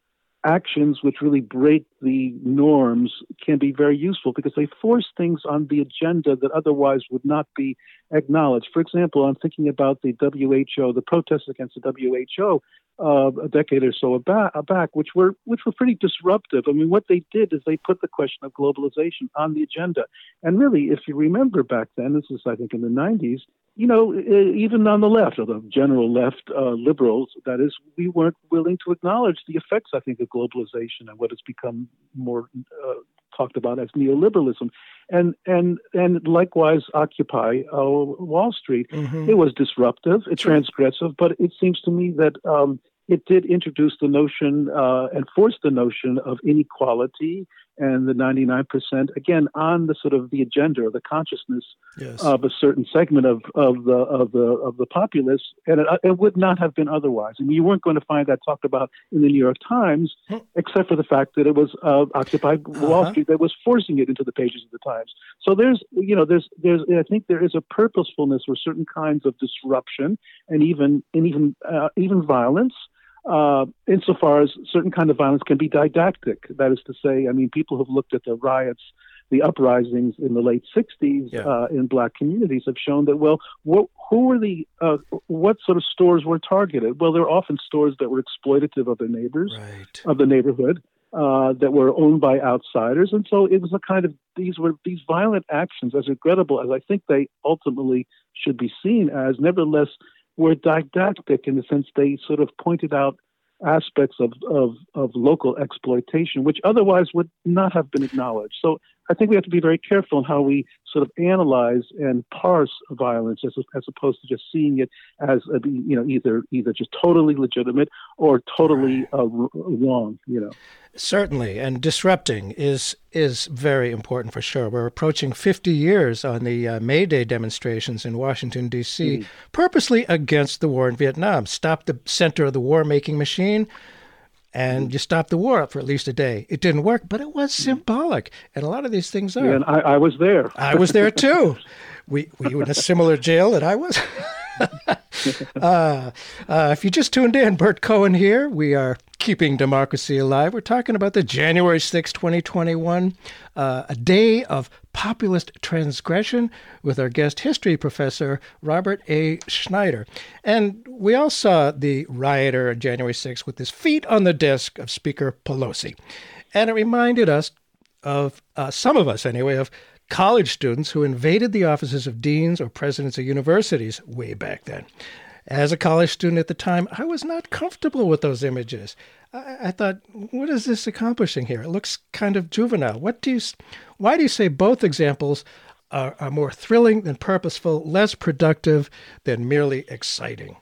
actions which really break the norms can be very useful because they force things on the agenda that otherwise would not be acknowledged. For example, I'm thinking about the WHO, the protests against the WHO uh, a decade or so back, which were which were pretty disruptive. I mean, what they did is they put the question of globalization on the agenda. And really, if you remember back then, this is I think in the 90s, you know, even on the left, or the general left uh, liberals, that is, we weren't willing to acknowledge the effects, I think, of globalization and what has become more uh, talked about as neoliberalism, and and and likewise Occupy uh, Wall Street. Mm-hmm. It was disruptive, it's transgressive, but it seems to me that um, it did introduce the notion uh, and force the notion of inequality and the 99% again on the sort of the agenda or the consciousness yes. of a certain segment of, of the of the of the populace and it, it, would not have been otherwise I mean you weren't going to find that talked about in the New York Times hmm. except for the fact that it was uh, Occupy uh-huh. Wall Street that was forcing it into the pages of the Times so there's you know there's there's I think there is a purposefulness for certain kinds of disruption and even and even uh, even violence uh, insofar as certain kind of violence can be didactic. That is to say, I mean, people who've looked at the riots, the uprisings in the late '60s yeah. uh, in black communities have shown that well, what, who were the uh, what sort of stores were targeted? Well, they're often stores that were exploitative of the neighbors right. of the neighborhood. Uh, that were owned by outsiders, and so it was a kind of these were these violent actions, as regrettable as I think they ultimately should be seen as. Nevertheless, were didactic in the sense they sort of pointed out aspects of, of, of local exploitation, which otherwise would not have been acknowledged. So I think we have to be very careful in how we sort of analyze and parse violence as, as opposed to just seeing it as a, you know either either just totally legitimate or totally uh, wrong. You know. Certainly, and disrupting is is very important for sure. We're approaching 50 years on the uh, May Day demonstrations in Washington D.C. Mm-hmm. purposely against the war in Vietnam. Stop the center of the war-making machine, and you stopped the war up for at least a day. It didn't work, but it was symbolic, and a lot of these things are. Yeah, and I, I was there. I was there too. We we were in a similar jail that I was. uh, uh, if you just tuned in, Bert Cohen here. We are keeping democracy alive. We're talking about the January 6, 2021, uh, a day of populist transgression with our guest history professor, Robert A. Schneider. And we all saw the rioter on January 6 with his feet on the desk of Speaker Pelosi. And it reminded us of, uh, some of us anyway, of college students who invaded the offices of deans or presidents of universities way back then. As a college student at the time, I was not comfortable with those images. I, I, thought, what is this accomplishing here? It looks kind of juvenile. What do you, why do you say both examples are, are more thrilling than purposeful, less productive than merely exciting?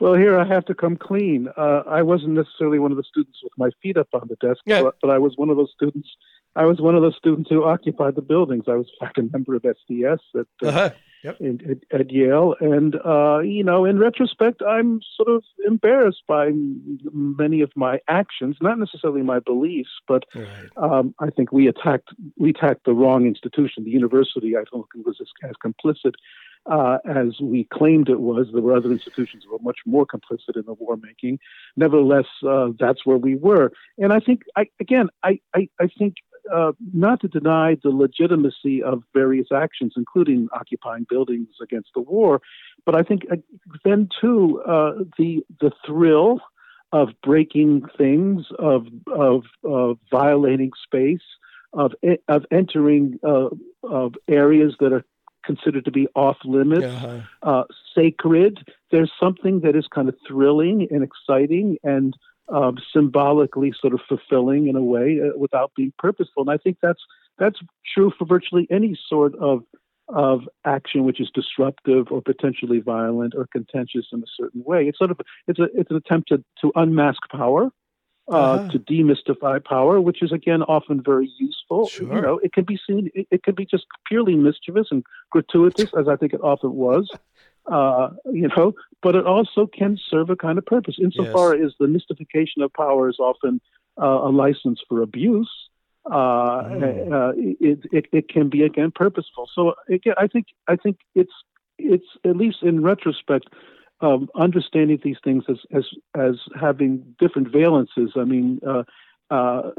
Well, here I have to come clean. Uh, I wasn't necessarily one of the students with my feet up on the desk, yeah. but, but I was one of those students I was one of those students who occupied the buildings. I was in fact a member of SDS at, uh, uh-huh. yep. in, at, at, Yale, and uh, you know, in retrospect, I'm sort of embarrassed by many of my actions, not necessarily my beliefs, but right. um, I think we attacked we attacked the wrong institution. The university, I don't think, was as, as complicit uh, as we claimed it was. There were other institutions that were much more complicit in the war making. Nevertheless, uh, that's where we were. And I think, I, again, I, I, I think uh, not to deny the legitimacy of various actions, including occupying buildings against the war, but I think uh, then too uh, the the thrill of breaking things, of of, of violating space, of of entering uh, of areas that are considered to be off limits, uh-huh. uh, sacred. There's something that is kind of thrilling and exciting and um, symbolically sort of fulfilling in a way uh, without being purposeful. And I think that's that's true for virtually any sort of of action which is disruptive or potentially violent or contentious in a certain way. It's sort of it's a it's an attempt to, to unmask power. Uh, uh-huh. to demystify power, which is again often very useful. Sure. You know, it can be seen. It, it can be just purely mischievous and gratuitous, as I think it often was uh, you know, but it also can serve a kind of purpose insofar yes. as the mystification of power is often uh, a license for abuse. Uh, mm. uh, it, it, it can be again purposeful. So again, I think I think it's it's at least in retrospect, um, understanding these things as as as having different valences. I mean, uh, uh,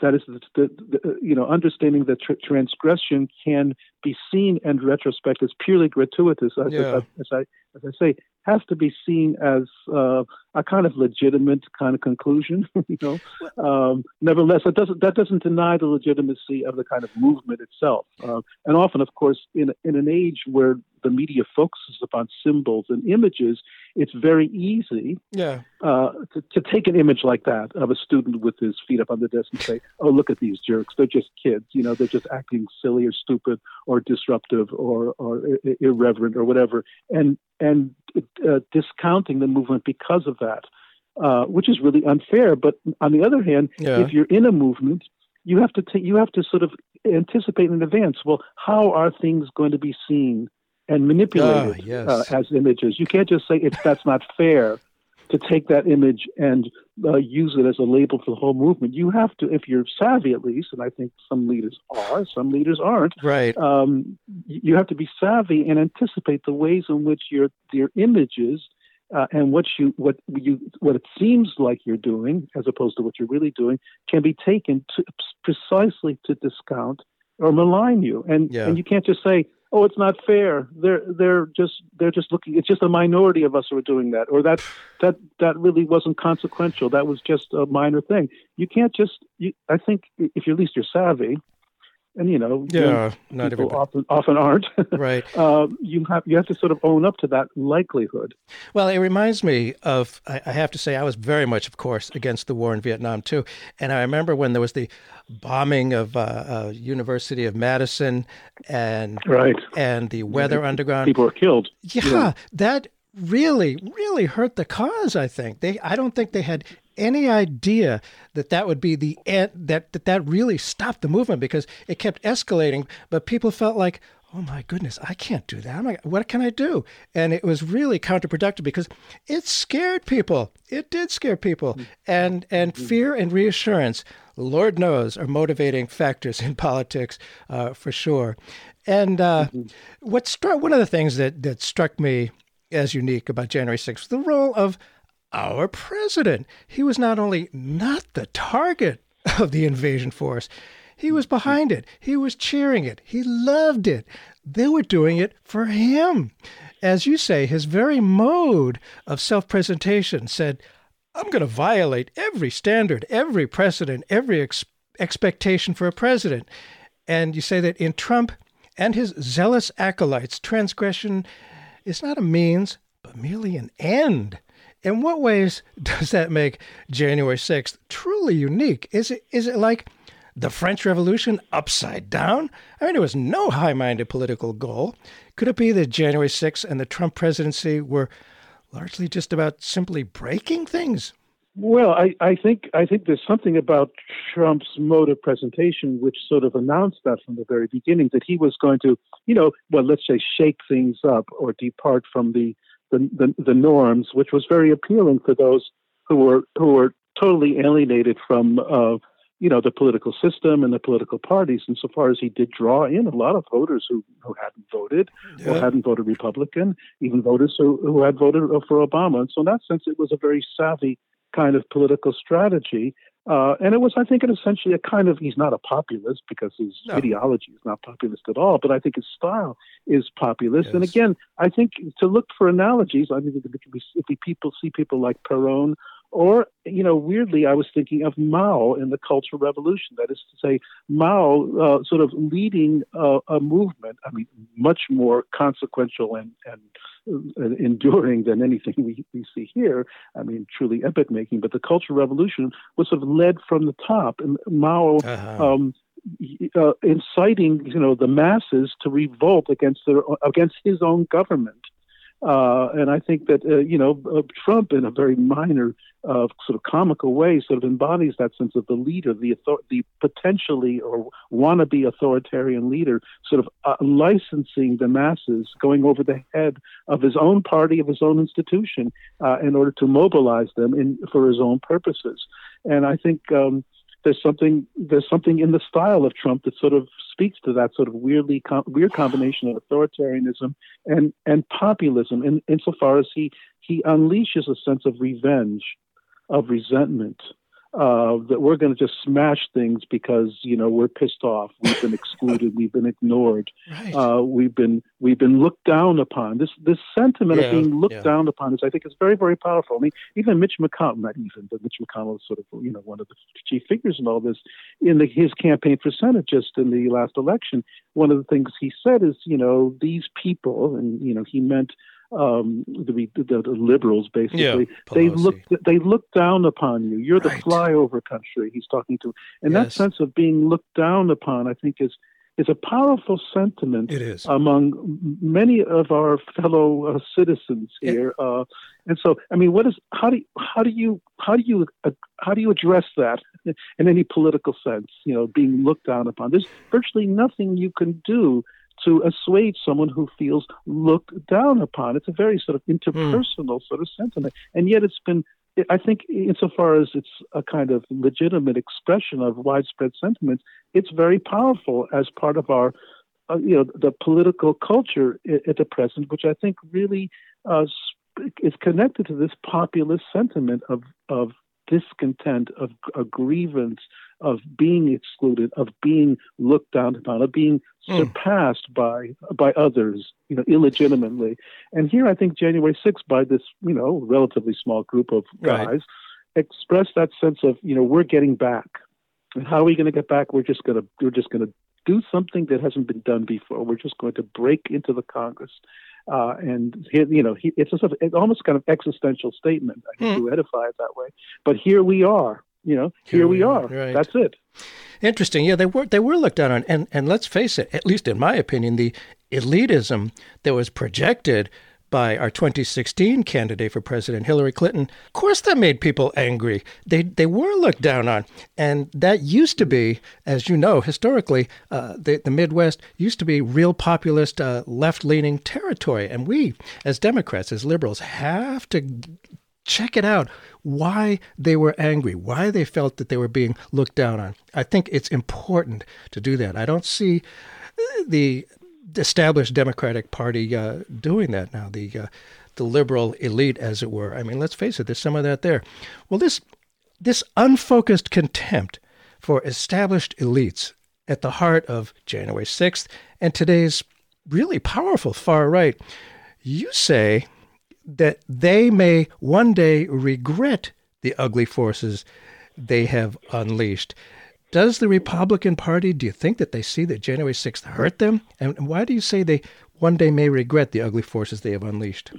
that is, the, the, the, you know, understanding that tr- transgression can be seen in retrospect as purely gratuitous, as, yeah. as, as, I as I say, has to be seen as uh, a kind of legitimate kind of conclusion. you know, um, nevertheless, that doesn't that doesn't deny the legitimacy of the kind of movement itself. Uh, and often, of course, in in an age where the media focuses upon symbols and images, it's very easy yeah. uh, to, to take an image like that of a student with his feet up on the desk and say, "Oh, look at these jerks! They're just kids. You know, they're just acting silly or stupid or disruptive or or irreverent or whatever." And and uh, discounting the movement because of that, uh, which is really unfair. But on the other hand, yeah. if you're in a movement, you have to t- you have to sort of anticipate in advance. Well, how are things going to be seen and manipulated ah, yes. uh, as images? You can't just say it's that's not fair to take that image and uh, use it as a label for the whole movement. You have to, if you're savvy at least, and I think some leaders are, some leaders aren't. Right. Um, you have to be savvy and anticipate the ways in which your your images uh, and what you what you what it seems like you're doing, as opposed to what you're really doing, can be taken to, precisely to discount or malign you. And yeah. and you can't just say, oh, it's not fair. They're they're just they're just looking. It's just a minority of us who are doing that, or that that that really wasn't consequential. That was just a minor thing. You can't just. You, I think if you're, at least you're savvy, and you know, Yeah, not people often often aren't. Right. uh, you have you have to sort of own up to that likelihood. Well, it reminds me of, I I have to say, I was very much, of course, against the war in Vietnam, too. And I remember when there was the bombing of uh, uh, University of Madison and Right. and the Weather Underground. People were killed. Yeah, that really, really hurt the cause. I think they. I don't think they had any idea that that would be the end. That that that really stopped the movement because it kept escalating. But people felt like, oh my goodness, I can't do that. Like, what can I do? And it was really counterproductive because it scared people. It did scare people, and and fear and reassurance. Lord knows are motivating factors in politics uh, for sure. And uh, what struck one of the things that that struck me as unique about January 6th was the role of our president. He was not only not the target of the invasion force, he was behind it. He was cheering it. He loved it. They were doing it for him. As you say, his very mode of self presentation said, I'm going to violate every standard, every precedent, every ex- expectation for a president. And you say that in Trump and his zealous acolytes, transgression is not a means, but merely an end. In what ways does that make January 6th truly unique? Is it is it like the French Revolution upside down? I mean, there was no high minded political goal. Could it be that January 6th and the Trump presidency were largely just about simply breaking things? Well, I, I think I think there's something about Trump's mode of presentation which sort of announced that from the very beginning that he was going to, you know, well, let's say shake things up or depart from the the, the, the norms, which was very appealing for those who were who were totally alienated from uh, you know the political system and the political parties. Insofar as he did draw in a lot of voters who, who hadn't voted or hadn't voted Republican, even voters who, who had voted for Obama. And so in that sense, it was a very savvy kind of political strategy. Uh, and it was, I think, it essentially a kind of, he's not a populist because his No. ideology is not populist at all, but I think his style is populist. And again, I think to look for analogies, I mean, if we people see people like Perón, or, you know, weirdly, I was thinking of Mao in the Cultural Revolution. That is to say, Mao uh, sort of leading uh, a movement, I mean, much more consequential and, and uh, enduring than anything we, we see here. I mean, truly epic making. But the Cultural Revolution was sort of led from the top, and Mao Uh-huh. um, uh, inciting you know the masses to revolt against their against his own government. Uh, and I think that uh, you know uh, Trump, in a very minor, uh, sort of comical way, sort of embodies that sense of the leader, the author- the potentially or wannabe authoritarian leader, sort of uh, licensing the masses, going over the head of his own party, of his own institution, uh, in order to mobilize them in for his own purposes. And I think. Um, there's something there's something in the style of Trump that sort of speaks to that sort of weirdly com- weird combination of authoritarianism and and populism in insofar as he he unleashes a sense of revenge of resentment uh, that we're going to just smash things because you know we're pissed off we've been excluded we've been ignored Right. uh, we've been we've been looked down upon. This this sentiment Yeah, of being looked yeah. down upon is, I think, is very very powerful. I mean, even Mitch McConnell, not even, but Mitch McConnell is sort of you know one of the chief figures in all this. In the, his campaign for Senate just in the last election, one of the things he said is, you know, these people, and you know, he meant um, the, the, the liberals basically. Yeah, they look they look down upon you. You're the Right. flyover country. He's talking to, and that sense of being looked down upon, I think, is is a powerful sentiment It is. among many of our fellow uh, citizens Yeah. here. Uh, and so, I mean, what is how do how do you how do you uh, how do you address that in any political sense? You know, being looked down upon. There's virtually nothing you can do to assuage someone who feels looked down upon. It's a very sort of interpersonal sort of sentiment, and yet it's been. I think, insofar as it's a kind of legitimate expression of widespread sentiments, it's very powerful as part of our uh, you know the political culture at the present, which I think really uh, is connected to this populist sentiment of of discontent, of a grievance, of being excluded, of being looked down upon, of being Mm. surpassed by by others, you know, illegitimately. And here, I think January 6th, by this you know relatively small group of Right. guys, expressed that sense of you know we're getting back. And how are we going to get back? We're just going to we're just going to do something that hasn't been done before. We're just going to break into the Congress. Uh, and you know, it's a sort of, it's almost kind of existential statement. I hmm. to edify it that way, but here we are. You know, here, here we are. Right. That's it. Interesting. Yeah, they were they were looked down on, and and let's face it. At least in my opinion, the elitism that was projected by our 2016 candidate for president, Hillary Clinton. Of course, that made people angry. They they were looked down on, and that used to be, as you know, historically, uh, the the Midwest used to be real populist, uh, left leaning territory, and we, as Democrats, as liberals, have to check it out why they were angry, why they felt that they were being looked down on. I think it's important to do that. I don't see the established Democratic Party uh, doing that now. The uh, the liberal elite, as it were. I mean, let's face it. There's some of that there. Well, this this unfocused contempt for established elites at the heart of January 6th and today's really powerful far right. You say that they may one day regret the ugly forces they have unleashed. Does the Republican Party, do you think that they see that January 6th hurt them? And why do you say they one day may regret the ugly forces they have unleashed?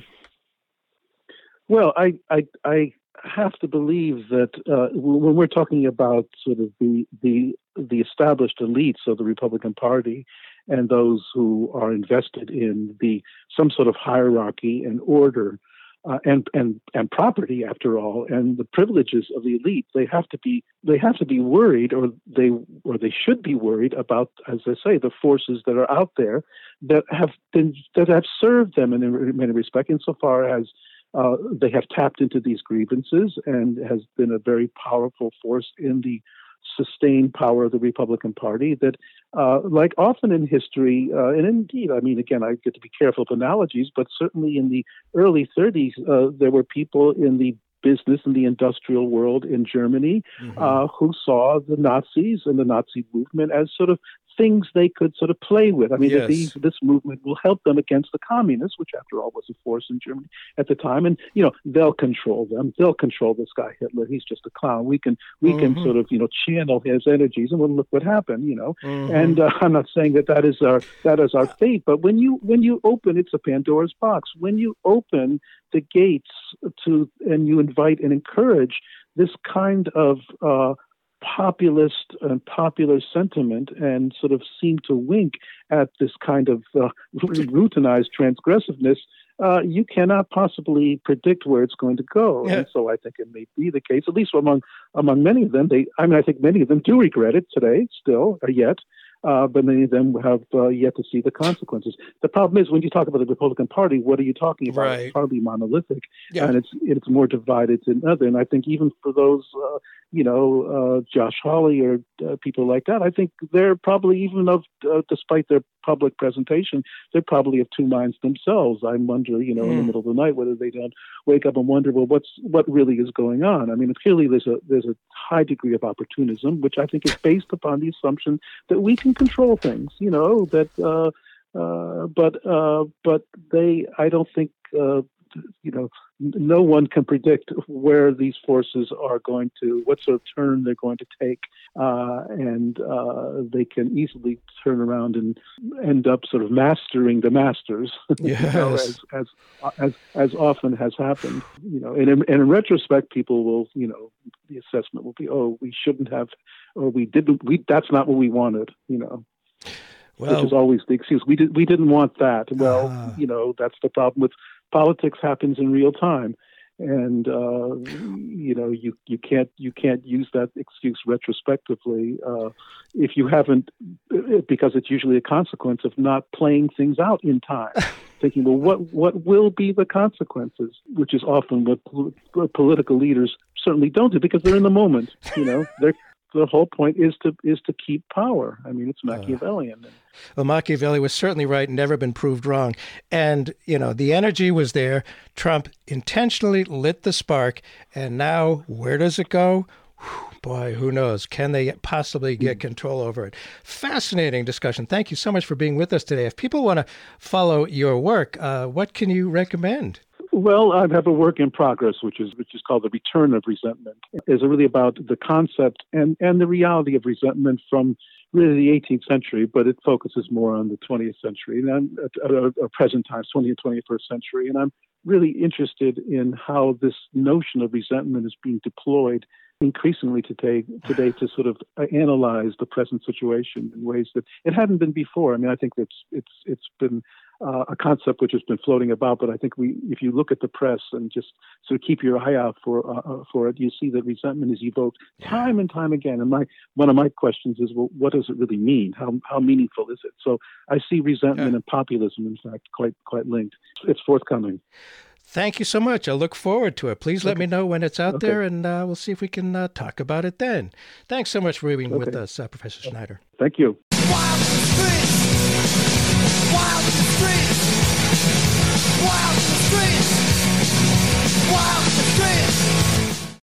Well, I, I, I have to believe that uh, when we're talking about sort of the, the, the established elites of the Republican Party and those who are invested in the some sort of hierarchy and order, uh, and and and property after all and the privileges of the elite. They have to be they have to be worried or they or they should be worried about as i say the forces that are out there that have been that have served them in many respects insofar as uh, they have tapped into these grievances and has been a very powerful force in the sustained power of the Republican Party that, uh, like often in history, uh, and indeed, I mean, again, I get to be careful of analogies, but certainly in the early 30s, uh, there were people in the business and the industrial world in Germany mm-hmm. uh, who saw the Nazis and the Nazi movement as sort of things they could sort of play with. I mean, yes. these, this movement will help them against the communists, which after all was a force in Germany at the time. And you know, they'll control them. They'll control this guy Hitler. He's just a clown. We can we mm-hmm. can sort of you know channel his energies, and we'll look what happened. You know, mm-hmm. and uh, I'm not saying that that is our that is our fate, but when you when you open, it's a Pandora's box. When you open the gates to and you invite and encourage this kind of uh, populist and popular sentiment and sort of seem to wink at this kind of uh, routinized transgressiveness, uh, you cannot possibly predict where it's going to go. Yeah. And so I think it may be the case, at least among among many of them. They, I mean, I think many of them do regret it today, still, or yet uh, but many of them have uh, yet to see the consequences. The problem is when you talk about the Republican Party, what are you talking about? Right. It's hardly monolithic, yeah. and it's it's more divided than other. And I think even for those, uh, you know, uh, Josh Hawley or uh, people like that, I think they're probably even of, uh, despite their public presentation, they're probably of two minds themselves. I wonder, you know, mm. in the hmm. middle of the night, whether they don't wake up and wonder, well, what's what really is going on? I mean, clearly there's a there's a high degree of opportunism, which I think is based upon the assumption that we can control things. You know that. Uh, uh, but uh, but they, I don't think uh, you know, no one can predict where these forces are going to, what sort of turn they're going to take, uh, and uh, they can easily turn around and end up sort of mastering the masters, yes. you know, as, as as as often has happened. You know, and in, and in retrospect, people will, you know, the assessment will be, oh, we shouldn't have, or we didn't, we that's not what we wanted. You know. Well, which is always the excuse. We did we didn't want that. Well, uh, you know that's the problem with politics happens in real time. And uh, you know you you can't you can't use that excuse retrospectively uh, if you haven't because it's usually a consequence of not playing things out in time thinking well what what will be the consequences which is often what pol- political leaders certainly don't do because they're in the moment you know they're the whole point is to is to keep power. I mean, it's. Machiavellian. Uh, well, Machiavelli was certainly right, never been proved wrong. And you know, the energy was there. Trump intentionally lit the spark, and now where does it go? Whew, boy, who knows? Can they possibly get hmm. control over it? Fascinating discussion. Thank you so much for being with us today. If people want to follow your work, uh, what can you recommend? Well, I have a work in progress, which is which is called the return of resentment. Is really about the concept and and the reality of resentment from really the 18th century, but it focuses more on the 20th century and uh, uh, present times, 20th and 21st century. And I'm really interested in how this notion of resentment is being deployed increasingly today today to sort of uh, analyze the present situation in ways that it hadn't been before. I mean, I think it's it's it's been uh, a concept which has been floating about, but I think we, if you look at the press and just sort of keep your eye out for uh, uh for it, you see that resentment is evoked time and time again. And my one of my questions is, well, what does it really mean? How how meaningful is it? So I see resentment yeah. and populism, in fact, quite quite linked. It's forthcoming. Thank you so much. I look forward to it. Please okay. let me know when it's out okay. there, and uh, we'll see if we can uh, talk about it then. Thanks so much for being okay. with us, uh, Professor Schneider. Thank you. Wild in the streets. Wild in the streets. Wild in the streets.